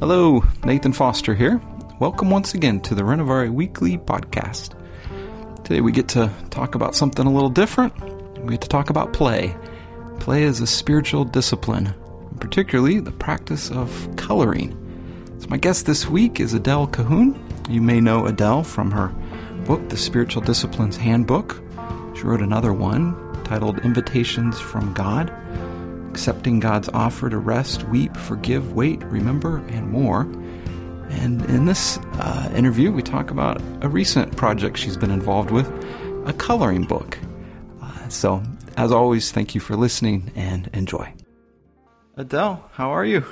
Hello, Nathan Foster here. Welcome once again to the Renovare Weekly Podcast. Today we get to talk about something a little different. We get to talk about play. Play is a spiritual discipline, particularly the practice of coloring. So, my guest this week is Adele Calhoun. You may know Adele from her book, The Spiritual Disciplines Handbook. She wrote another one titled Invitations from God accepting God's offer to rest, weep, forgive, wait, remember, and more. And in this uh, interview, we talk about a recent project she's been involved with, a coloring book. Uh, so, as always, thank you for listening and enjoy. Adele, how are you?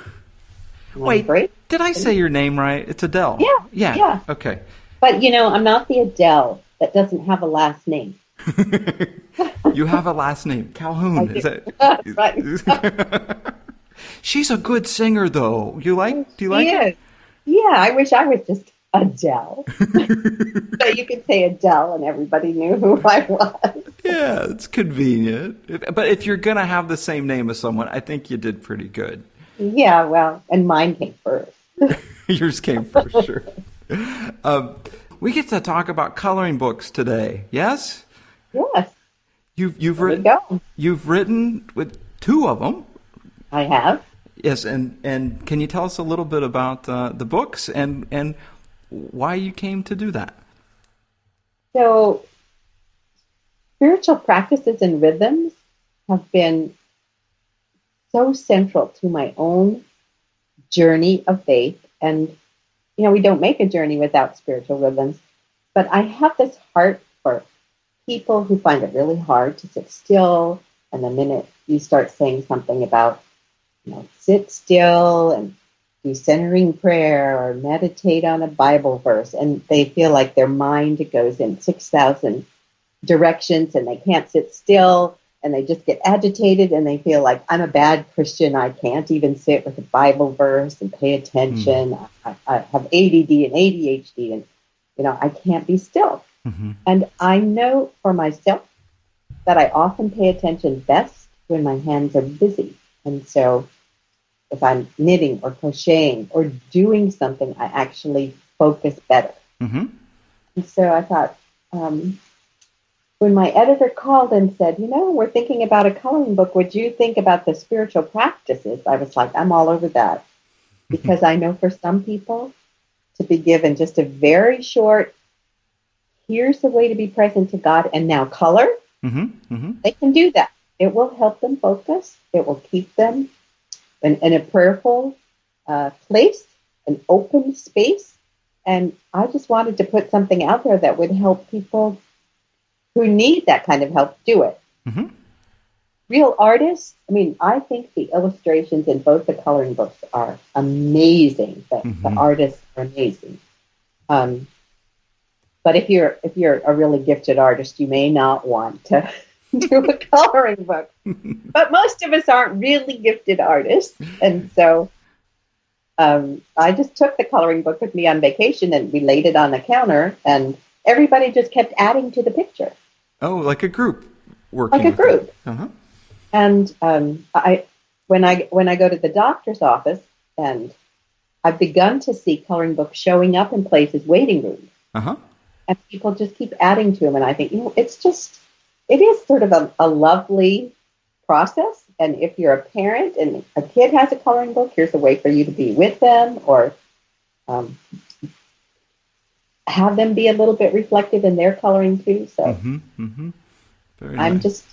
Wait, great. did I say your name right? It's Adele. Yeah. Yeah. Yeah. Okay. But you know, I'm not the Adele that doesn't have a last name. you have a last name, Calhoun. Is that right? She's a good singer, though. You like? Do you like it? Yeah, I wish I was just Adele. so you could say Adele and everybody knew who I was. Yeah, it's convenient. But if you're gonna have the same name as someone, I think you did pretty good. Yeah, well, and mine came first. Yours came first, sure. Um, we get to talk about coloring books today. Yes, Yes, you've you've there we written go. you've written with two of them. I have. Yes, and and can you tell us a little bit about uh, the books and and why you came to do that? So, spiritual practices and rhythms have been so central to my own journey of faith. And, you know, we don't make a journey without spiritual rhythms. But I have this heart for people who find it really hard to sit still. And the minute you start saying something about, you know, sit still and do centering prayer or meditate on a Bible verse, and they feel like their mind goes in 6,000 directions and they can't sit still and they just get agitated and they feel like I'm a bad Christian. I can't even sit with a Bible verse and pay attention. Hmm. I, I have ADD and ADHD and, you know, I can't be still. Mm-hmm. And I know for myself that I often pay attention best when my hands are busy. And so if I'm knitting or crocheting or doing something, I actually focus better. Mm-hmm. And so I thought, um, when my editor called and said, you know, we're thinking about a coloring book, would you think about the spiritual practices? I was like, I'm all over that. Because I know for some people to be given just a very short, here's the way to be present to God and now color, Mm-hmm. Mm-hmm. they can do that. It will help them focus. It will keep them in, in a prayerful uh, place, an open space. And I just wanted to put something out there that would help people who need that kind of help do it. Mhm. Real artists, I mean, I think the illustrations in both the coloring books are amazing. The, the Mhm. artists are amazing. Um, but if you're if you're a really gifted artist, you may not want to do a coloring book. but most of us aren't really gifted artists, and so um, I just took the coloring book with me on vacation and we laid it on the counter, and everybody just kept adding to the picture, Oh, like a group working. like a group. Uh-huh. And um, I, when I when I go to the doctor's office, and I've begun to see coloring books showing up in places, waiting rooms, Uh-huh. And people just keep adding to them. And I think, you know, it's just, it is sort of a, a lovely process. And if you're a parent and a kid has a coloring book, here's a way for you to be with them or um, have them be a little bit reflective in their coloring too. So Mm-hmm. Mm-hmm. I'm nice. just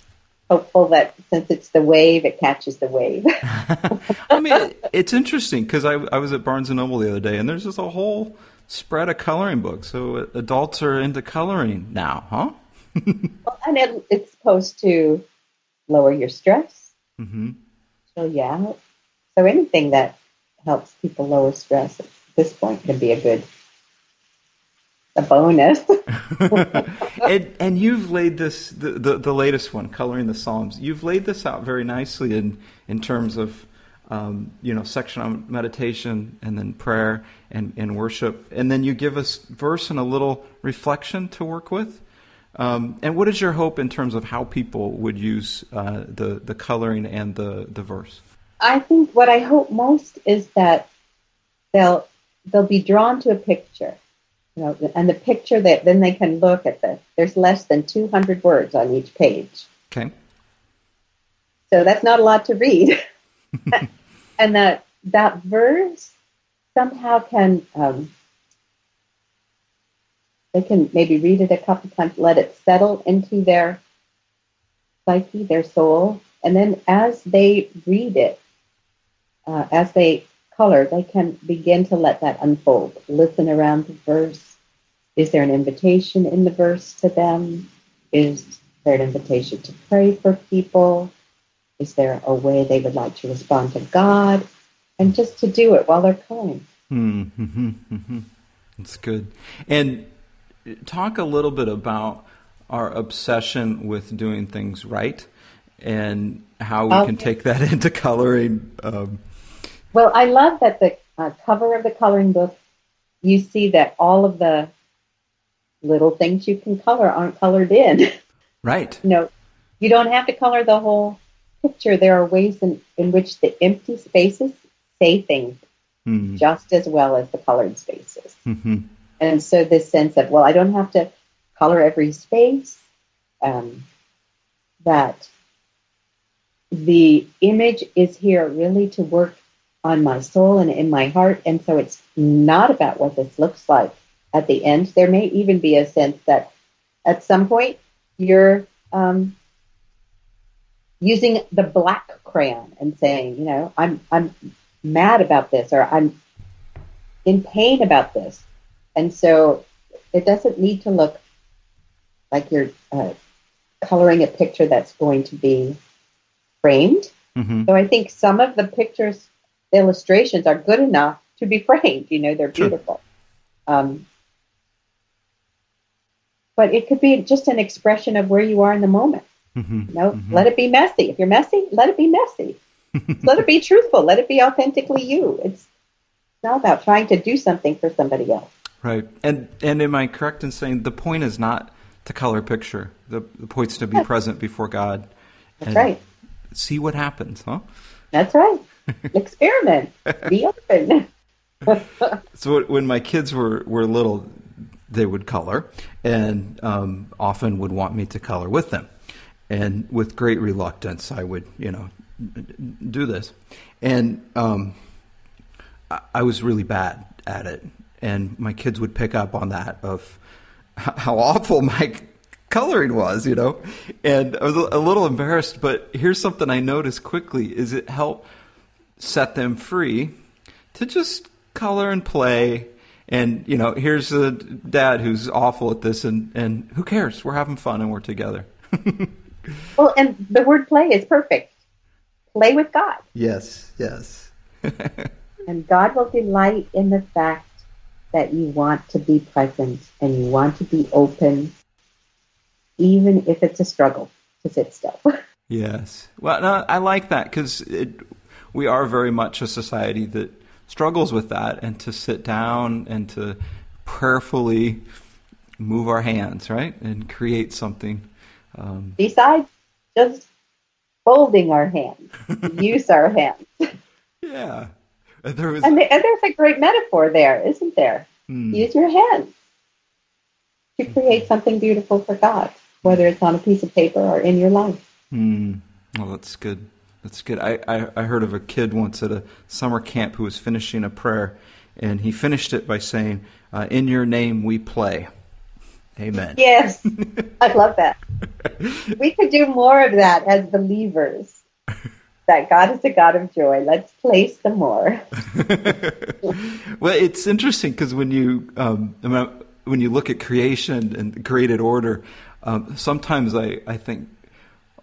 hopeful that since it's the wave, it catches the wave. I mean, it's interesting because I, I was at Barnes and Noble the other day, and there's just a whole spread a coloring book. So adults are into coloring now, huh? Well, and it, it's supposed to lower your stress, Mm-hmm. chill you out. So anything that helps people lower stress at this point can be a good a bonus. and and you've laid this the, the the latest one, coloring the Psalms. You've laid this out very nicely in in terms of um, you know section on meditation and then prayer and, and worship, and then you give us verse and a little reflection to work with. Um, and what is your hope in terms of how people would use uh, the the coloring and the the verse? I think what I hope most is that they'll they'll be drawn to a picture, you know, and the picture that then they can look at the. There's less than 200 words on each page, Okay. so that's not a lot to read. and that that verse somehow can um, they can maybe read it a couple times, let it settle into their psyche, their soul, and then as they read it, uh, as they color, they can begin to let that unfold. Listen around the verse. Is there an invitation in the verse to them? Is there an invitation to pray for people? Is there a way they would like to respond to God? And just to do it while they're coloring. Mm-hmm. Mm-hmm. That's good. And talk a little bit about our obsession with doing things right and how we Okay. can take that into coloring. Um, Well, I love that the uh, cover of the coloring book, you see that all of the little things you can color aren't colored in. right. you know, you don't have to color the whole picture. There are ways in, in which the empty spaces say things Mm-hmm. just as well as the colored spaces. Mm-hmm. And so this sense of, well, I don't have to color every space, um, that the image is here really to work on my soul and in my heart. And so it's not about what this looks like at the end. There may even be a sense that at some point you're um, using the black crayon and saying, you know, I'm I'm mad about this or I'm in pain about this. And so it doesn't need to look like you're uh, coloring a picture that's going to be framed. Mm-hmm. So I think some of the pictures, the illustrations are good enough to be framed. You know, they're Sure. beautiful. Um, but it could be just an expression of where you are in the moment. Mm-hmm. You know, let it be messy. If you're messy, let it be messy. let it be truthful. Let it be authentically you. It's not about trying to do something for somebody else. Right. And and am I correct in saying the point is not to color picture? The the point's to be Yes. present before God. That's right. See what happens, huh? That's right. Experiment. Be open. So when my kids were, were little, they would color, and um, often would want me to color with them. And with great reluctance, I would, you know, do this. And um, I, I was really bad at it, and my kids would pick up on that of how awful my coloring was, you know. And I was a little embarrassed, but here's something I noticed quickly: is it helped set them free to just color and play. And you know, here's a dad who's awful at this, and and who cares? We're having fun and we're together. Well, and the word play is perfect. Play with God. yes, yes. And God will delight in the fact that you want to be present and you want to be open, even if it's a struggle to sit still. Yes. Well, no, I like that because we are very much a society that struggles with that, and to sit down and to prayerfully move our hands, right, and create something. Um, Besides just folding our hands, use our hands. yeah. There was. And, the, and there's a great metaphor there, isn't there? Hmm. Use your hands to create something beautiful for God, whether it's on a piece of paper or in your life. Hmm. Well, that's good. That's good. I, I, I heard of a kid once at a summer camp who was finishing a prayer, and he finished it by saying, uh, "In Your name we play." Amen. Yes, I love that. We could do more of that as believers. That God is a God of joy. Let's play some more. well, it's interesting because when you um, when you look at creation and created order, um, sometimes I, I think,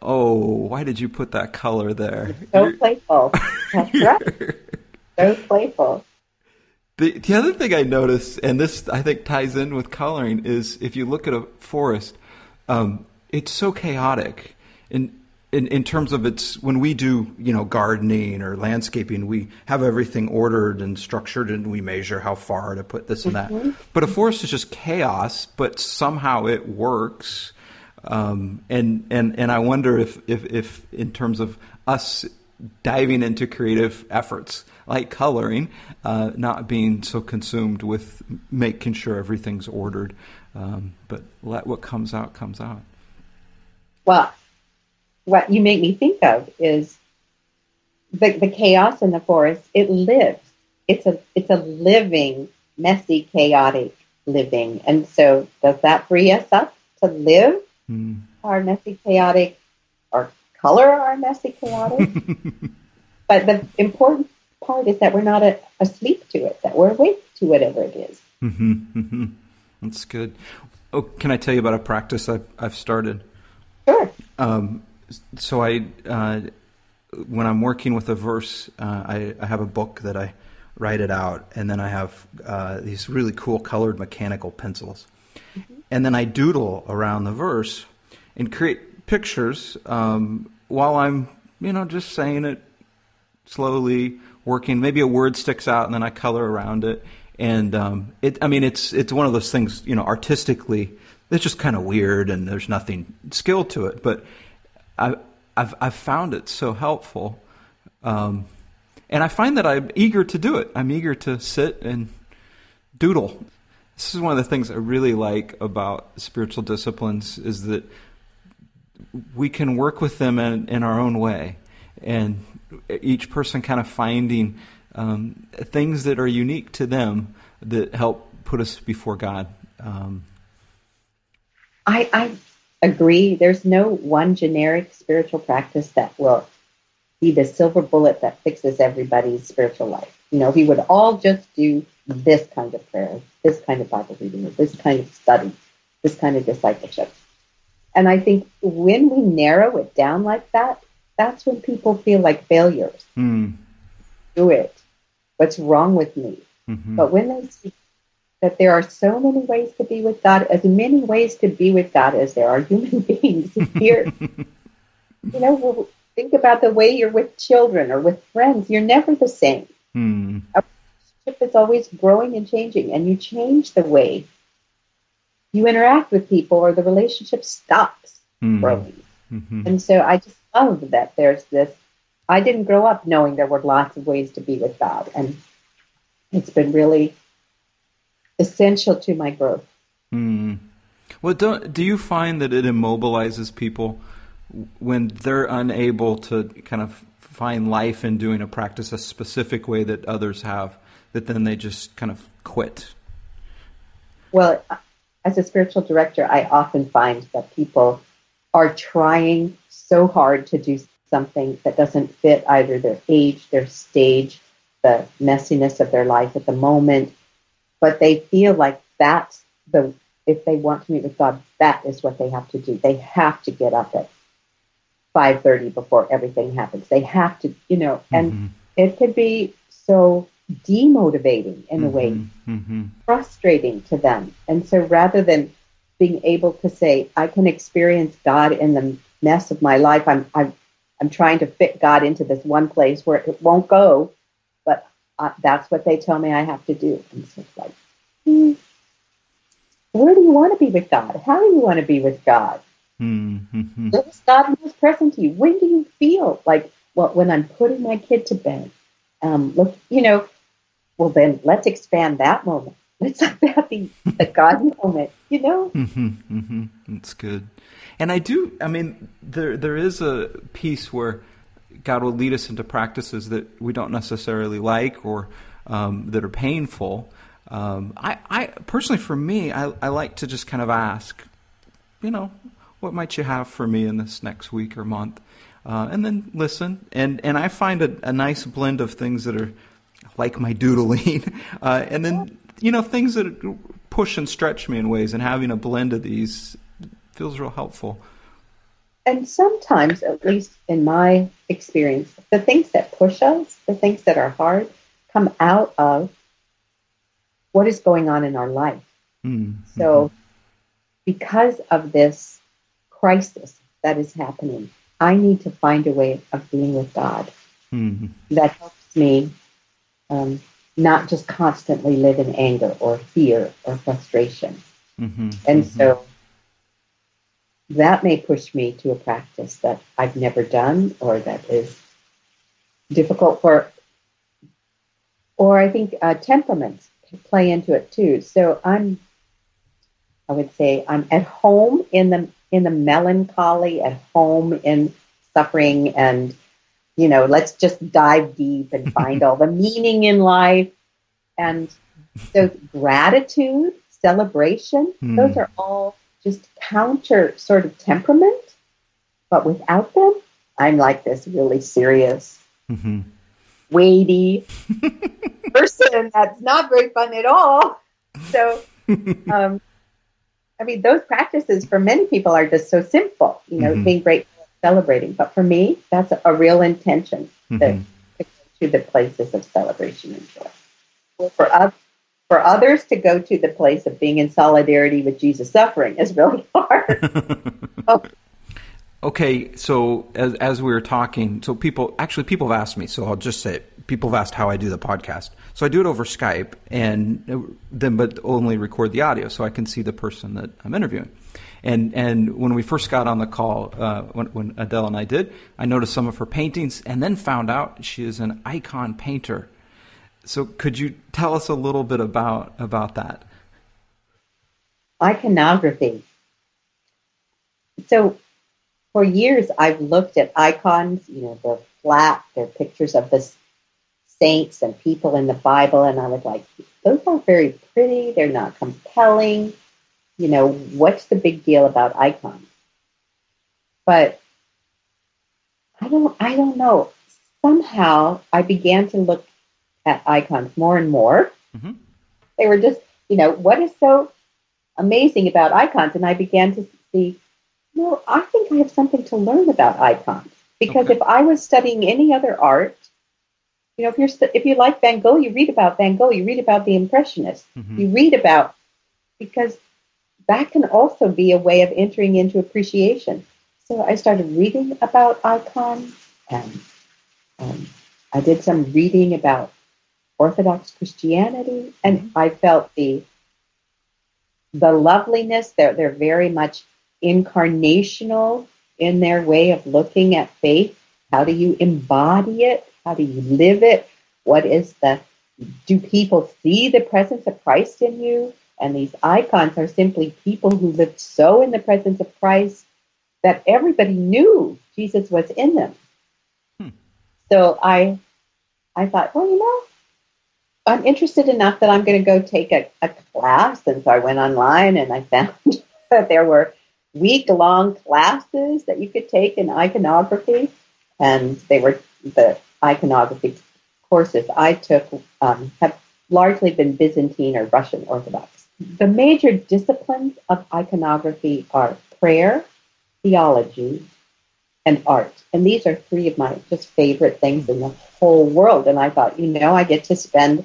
oh, why did you put that color there? So You're- playful. That's right. So playful. The the other thing I noticed, and this I think ties in with coloring, is if you look at a forest, um, it's so chaotic. In, in in terms of its when we do you know gardening or landscaping, we have everything ordered and structured, and we measure how far to put this and that. But a forest is just chaos, but somehow it works. Um, and and and I wonder if, if if in terms of us diving into creative efforts like coloring, uh, not being so consumed with making sure everything's ordered, um, but let what comes out comes out. Well, what you make me think of is the, the chaos in the forest. It lives. It's a it's a living, messy, chaotic living, and so does that free us up to live mm. our messy, chaotic, or color our messy, chaotic? but the important part is that we're not a, asleep to it; that we're awake to whatever it is. Mm-hmm, mm-hmm. That's good. Oh, can I tell you about a practice I've, I've started? Sure. Um, so I, uh, when I'm working with a verse, uh, I, I, have a book that I write it out, and then I have uh, these really cool colored mechanical pencils, mm-hmm. and then I doodle around the verse and create pictures um, while I'm, you know, just saying it slowly, working. Maybe a word sticks out, and then I color around it. And um, it, I mean, it's it's one of those things, you know, artistically it's just kind of weird and there's nothing skill to it. But I, I've, I've found it so helpful. Um, and I find that I'm eager to do it. I'm eager to sit and doodle. This is one of the things I really like about spiritual disciplines is that we can work with them in, in our own way. And each person kind of finding um, things that are unique to them that help put us before God. Um, I, I agree. There's no one generic spiritual practice that will be the silver bullet that fixes everybody's spiritual life. You know, we would all just do this kind of prayer, this kind of Bible reading, this kind of study, this kind of discipleship. And I think when we narrow it down like that, that's when people feel like failures. Mm. Do it. What's wrong with me? Mm-hmm. But when they see that there are so many ways to be with God, as many ways to be with God as there are human beings here. you know, think about the way you're with children or with friends. You're never the same. Hmm. A relationship is always growing and changing, and you change the way you interact with people, or the relationship stops hmm. growing. Mm-hmm. And so I just love that there's this. I didn't grow up knowing there were lots of ways to be with God, and it's been really essential to my growth. Mm. Well, don't, do you find that it immobilizes people when they're unable to kind of find life in doing a practice a specific way that others have, that then they just kind of quit? Well, as a spiritual director, I often find that people are trying so hard to do something that doesn't fit either their age, their stage, the messiness of their life at the moment, but they feel like that's the if they want to meet with God, that is what they have to do. They have to get up at five thirty before everything happens. They have to, you know, and mm-hmm. it could be so demotivating in mm-hmm. a way, mm-hmm. frustrating to them. And so rather than being able to say, I can experience God in the mess of my life, I'm I'm I'm trying to fit God into this one place where it won't go, but uh, that's what they tell me I have to do. And so it's like, hmm, where do you want to be with God? How do you want to be with God? Mm-hmm. Is God most present to you? When do you feel like, well, when I'm putting my kid to bed? Um, look, you know, well, then let's expand that moment. Let's have that be the God moment, you know? Mm-hmm, mm-hmm. That's good. And I do, I mean, there there is a piece where God will lead us into practices that we don't necessarily like or um, that are painful. Um, I, I, personally, for me, I, I like to just kind of ask, you know, what might you have for me in this next week or month, uh, and then listen. And and I find a, a, nice blend of things that are like my doodling, uh, and then you know things that push and stretch me in ways. And having a blend of these feels real helpful and sometimes, at least in my experience, the things that push us, the things that are hard, come out of what is going on in our life. Mm-hmm. So, because of this crisis that is happening, I need to find a way of being with God mm-hmm. that helps me um, not just constantly live in anger or fear or frustration. Mm-hmm. And mm-hmm. so that may push me to a practice that I've never done or that is difficult for, or I think uh, temperaments play into it too. So I'm, I would say I'm at home in the in the melancholy, at home in suffering, and you know, let's just dive deep and find all the meaning in life, and so gratitude, celebration, hmm. those are all just counter sort of temperament, but without them, I'm like this really serious, mm-hmm. weighty person that's not very fun at all. So, um, I mean, those practices for many people are just so simple, you know, mm-hmm. being grateful, celebrating. But for me, that's a, real intention mm-hmm. to, to, to the places of celebration and joy. Well, for us, for others to go to the place of being in solidarity with Jesus' suffering is really hard. Okay, so as as we were talking, so people actually people have asked me, so I'll just say it. People have asked how I do the podcast. So I do it over Skype, and then but only record the audio, so I can see the person that I'm interviewing. And and when we first got on the call, uh, when, when Adele and I did, I noticed some of her paintings, and then found out she is an icon painter. So could you tell us a little bit about about that? Iconography. So for years I've looked at icons, you know, they're flat, they're pictures of the saints and people in the Bible, and I was like, those aren't very pretty, they're not compelling. You know, what's the big deal about icons? But I don't I don't know. Somehow I began to look at icons more and more. Mm-hmm. They were just, you know, what is so amazing about icons? And I began to see, no, I think I have something to learn about icons. Because okay. if I was studying any other art, you know, if you're if you like Van Gogh, you read about Van Gogh, you read about the Impressionists, mm-hmm. you read about because that can also be a way of entering into appreciation. So I started reading about icons, and um, I did some reading about Orthodox Christianity, and mm-hmm. I felt the the loveliness. They're they're very much incarnational in their way of looking at faith. How do you embody it? How do you live it? What is the do people see the presence of Christ in you? And these icons are simply people who lived so in the presence of Christ that everybody knew Jesus was in them. Hmm. So I I thought, well, you know, I'm interested enough that I'm going to go take a, a class. And so I went online and I found that there were week long classes that you could take in iconography. And they were the iconography courses I took um, have largely been Byzantine or Russian Orthodox. The major disciplines of iconography are prayer, theology, and art. And these are three of my just favorite things in the whole world. And I thought, you know, I get to spend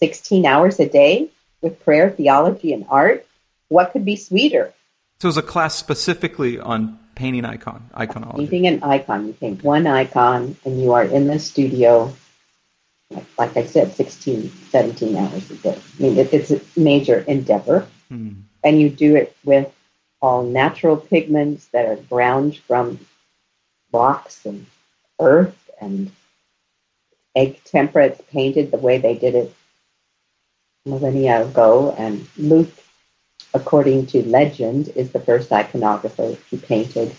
16 hours a day with prayer, theology, and art, what could be sweeter? So it was a class specifically on painting icon, iconology. Painting an icon. You paint one icon and you are in the studio, like, like I said, 16, 17 hours a day. I mean, it, it's a major endeavor. Hmm. And you do it with all natural pigments that are ground from rocks and earth and egg tempera. It's painted the way they did it millennia ago, and Luke, according to legend, is the first iconographer who painted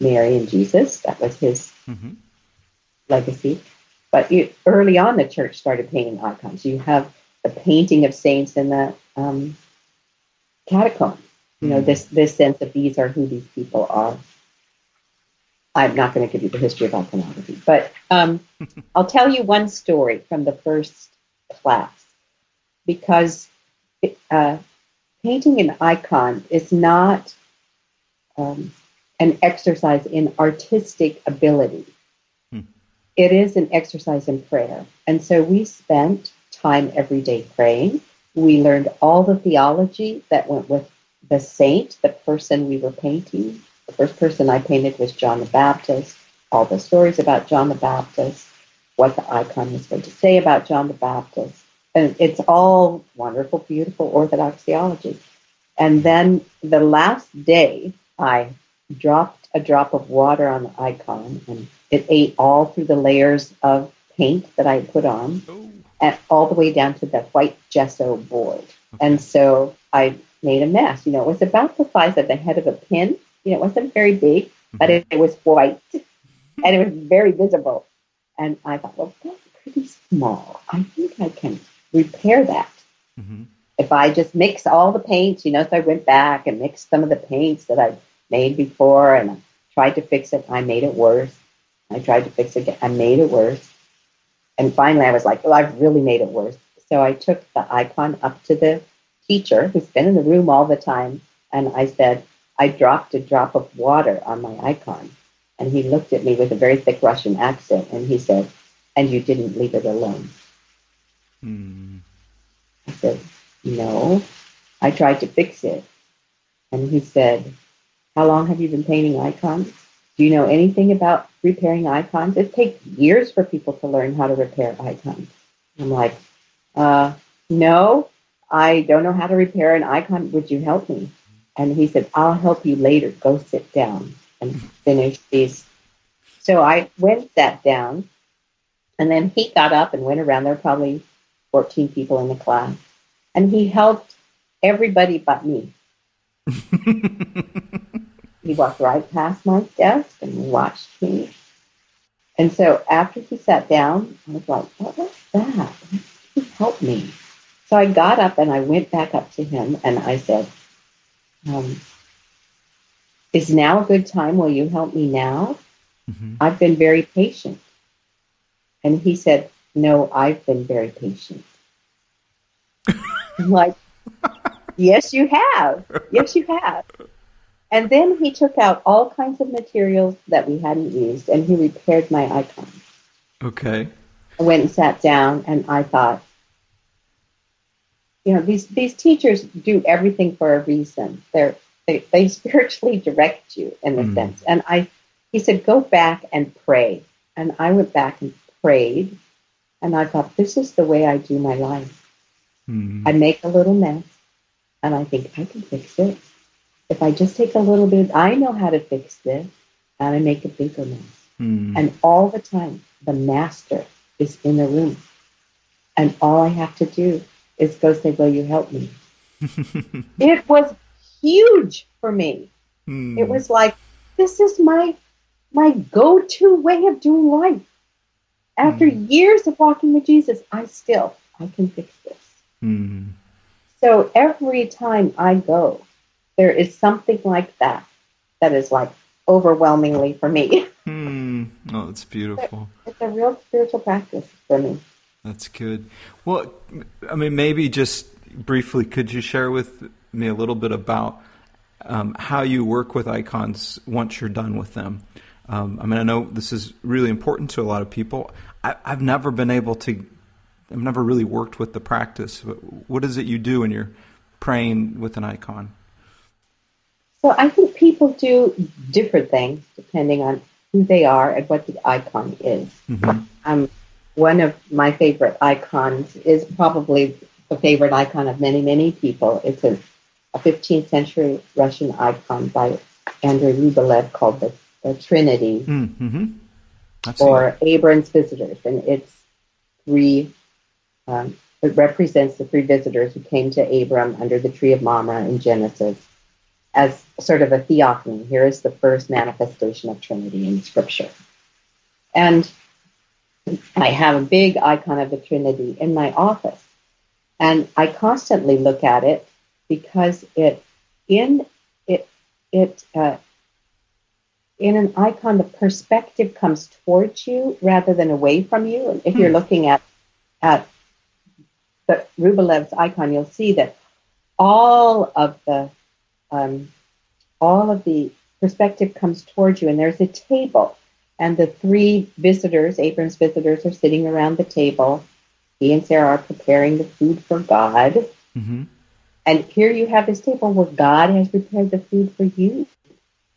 Mary and Jesus. That was his mm-hmm. legacy. But you, early on, the church started painting icons. You have the painting of saints in the um, catacombs. You know, mm-hmm. this this sense of these are who these people are. I'm not going to give you the history of iconography, but um, I'll tell you one story from the first class because uh, painting an icon is not um, an exercise in artistic ability. Hmm. It is an exercise in prayer. And so we spent time every day praying. We learned all the theology that went with the saint, the person we were painting. The first person I painted was John the Baptist, all the stories about John the Baptist, what the icon was going to say about John the Baptist. And it's all wonderful, beautiful Orthodox theology. And then the last day, I dropped a drop of water on the icon and it ate all through the layers of paint that I put on, oh. and all the way down to the white gesso board. Okay. And so I made a mess. You know, it was about the size of the head of a pin. You know, it wasn't very big, mm-hmm. but it, it was white and it was very visible. And I thought, well, that's pretty small. I think I can repair that. Mm-hmm. If I just mix all the paints, you know, so I went back and mixed some of the paints that I made before and I tried to fix it. I made it worse. I tried to fix it. I made it worse. And finally I was like, well, I've really made it worse. So I took the icon up to the teacher who's been in the room all the time. And I said, I dropped a drop of water on my icon. And he looked at me with a very thick Russian accent and he said, and you didn't leave it alone. Hmm. I said, no, I tried to fix it. And he said, how long have you been painting icons? Do you know anything about repairing icons? It takes years for people to learn how to repair icons. I'm like, uh, no, I don't know how to repair an icon. Would you help me? And he said, I'll help you later. Go sit down and finish these. So I went, sat down, and then he got up and went around. There were probably 14 people in the class. And he helped everybody but me. he walked right past my desk and watched me. And so after he sat down, I was like, what was that? He helped me. So I got up and I went back up to him and I said, um, is now a good time? Will you help me now? Mm-hmm. I've been very patient. And he said, no, I've been very patient. I'm like, yes, you have. Yes, you have. And then he took out all kinds of materials that we hadn't used and he repaired my icon. Okay. I went and sat down and I thought, you know, these, these teachers do everything for a reason. They're, they, they spiritually direct you in a mm. sense. And I, he said, go back and pray. And I went back and prayed. And I thought, this is the way I do my life. Mm. I make a little mess and I think I can fix it. If I just take a little bit, I know how to fix this and I make a bigger mess. Mm. And all the time, the master is in the room. And all I have to do is go say, Will you help me? it was huge for me. Mm. It was like, this is my my go-to way of doing life. After mm. years of walking with Jesus, I still I can fix this. Mm. So every time I go, there is something like that that is like overwhelmingly for me. Hmm. Oh, it's beautiful. It's a real spiritual practice for me. That's good. Well, I mean, maybe just briefly, could you share with me a little bit about um, how you work with icons once you're done with them? Um, I mean, I know this is really important to a lot of people. I, have never been able to, I've never really worked with the practice. What is it you do when you're praying with an icon? So I think people do different things depending on who they are and what the icon is. Mm-hmm. Um, one of my favorite icons is probably a favorite icon of many, many people. It's a, a 15th century Russian icon by Andrei Rublev called the, the Trinity mm-hmm. or Abram's Visitors. And it's three, um, it represents the three visitors who came to Abram under the tree of Mamre in Genesis as sort of a theophany. Here is the first manifestation of Trinity in Scripture. And I have a big icon of the Trinity in my office. And I constantly look at it because it, in it, it, uh, in an icon, the perspective comes towards you rather than away from you. And If you're hmm. looking at, at the Rublev's icon, you'll see that all of the um, all of the perspective comes towards you, and there's a table, and the three visitors, Abram's visitors, are sitting around the table. He and Sarah are preparing the food for God. Mm-hmm. And here you have this table where God has prepared the food for you.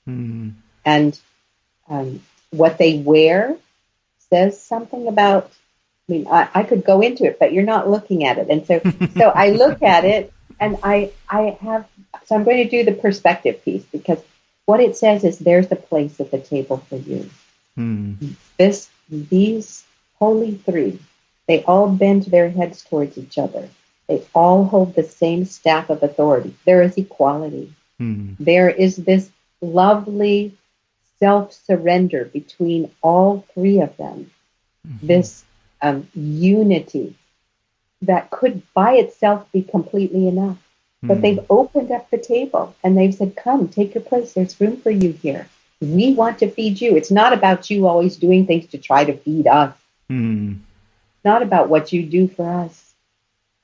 Mm-hmm. And um, what they wear says something about. I mean, I, I could go into it, but you're not looking at it, and so so I look at it, and I I have so I'm going to do the perspective piece because what it says is there's a place at the table for you. Mm. This, these holy three, they all bend their heads towards each other. They all hold the same staff of authority. There is equality. Mm. There is this lovely self surrender between all three of them. Mm-hmm. This um, unity that could by itself be completely enough. But Mm. they've opened up the table and they've said, Come, take your place. There's room for you here. We want to feed you. It's not about you always doing things to try to feed us, Mm. not about what you do for us.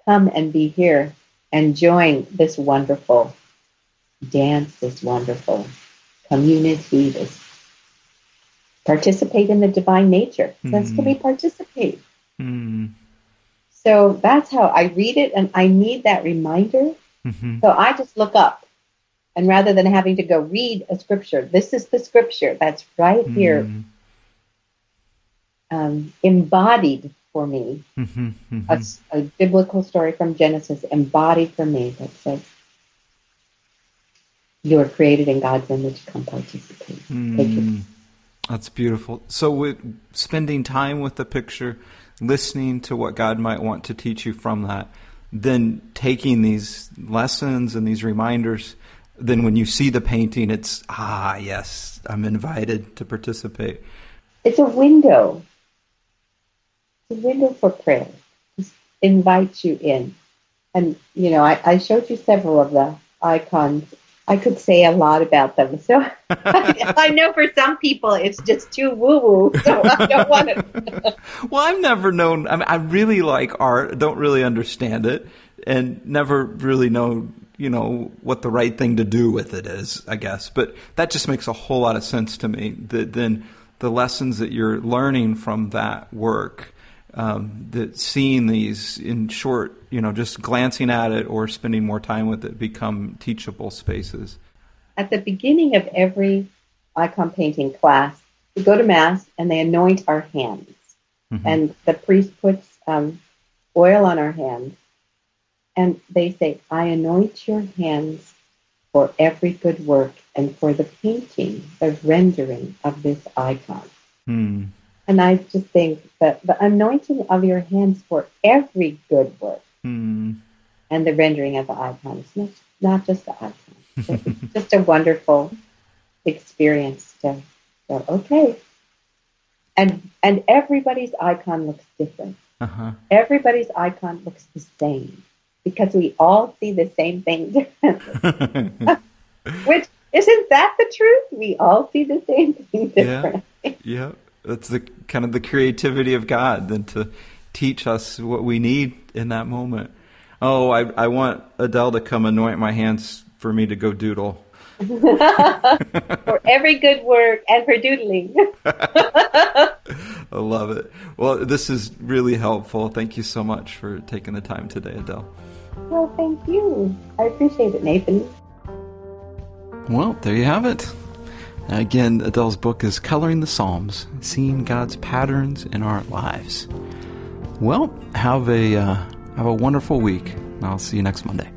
Come and be here and join this wonderful dance, this wonderful community, this participate in the divine nature. That's to be participate. Mm. So that's how I read it, and I need that reminder. Mhm. So I just look up, and rather than having to go read a scripture, this is the scripture that's right here, Mm. um, embodied for me. Mhm. Mhm. A, a biblical story from Genesis embodied for me that says, "You are created in God's image. Come participate. Mm. That's beautiful. So, with spending time with the picture, listening to what God might want to teach you from that, then taking these lessons and these reminders, then when you see the painting, it's, ah, yes, I'm invited to participate. It's a window. It's a window for prayer. Just invite you in. And, you know, I, I showed you several of the icons. I could say a lot about them. So I know for some people it's just too woo woo. So I don't want to. Well, I've never known, I, mean, I really like art, don't really understand it, and never really know, you know, what the right thing to do with it is, I guess. But that just makes a whole lot of sense to me. That then the lessons that you're learning from that work, um, that seeing these in short, you know, just glancing at it or spending more time with it become teachable spaces. At the beginning of every icon painting class, we go to Mass and they anoint our hands. And the priest puts um, oil on our hands. And they say, I anoint your hands for every good work and for the painting, the rendering of this icon. Hmm. And I just think that the anointing of your hands for every good work Hmm. and the rendering of the icon is not, not just the icon. it's just a wonderful experience to go, okay. And and everybody's icon looks different. Uh-huh. Everybody's icon looks the same because we all see the same thing differently. Which isn't that the truth? We all see the same thing Yeah. differently. Yeah, that's the kind of the creativity of God, then to teach us what we need in that moment. Oh, I I want Adele to come anoint my hands for me to go doodle. for every good work and for doodling. I love it. Well, this is really helpful. Thank you so much for taking the time today, Adele. Well, thank you. I appreciate it, Nathan. Well, there you have it. Again, Adele's book is Coloring the Psalms, Seeing God's Patterns in Our Lives. Well, have a uh, have a wonderful week. and I'll see you next Monday.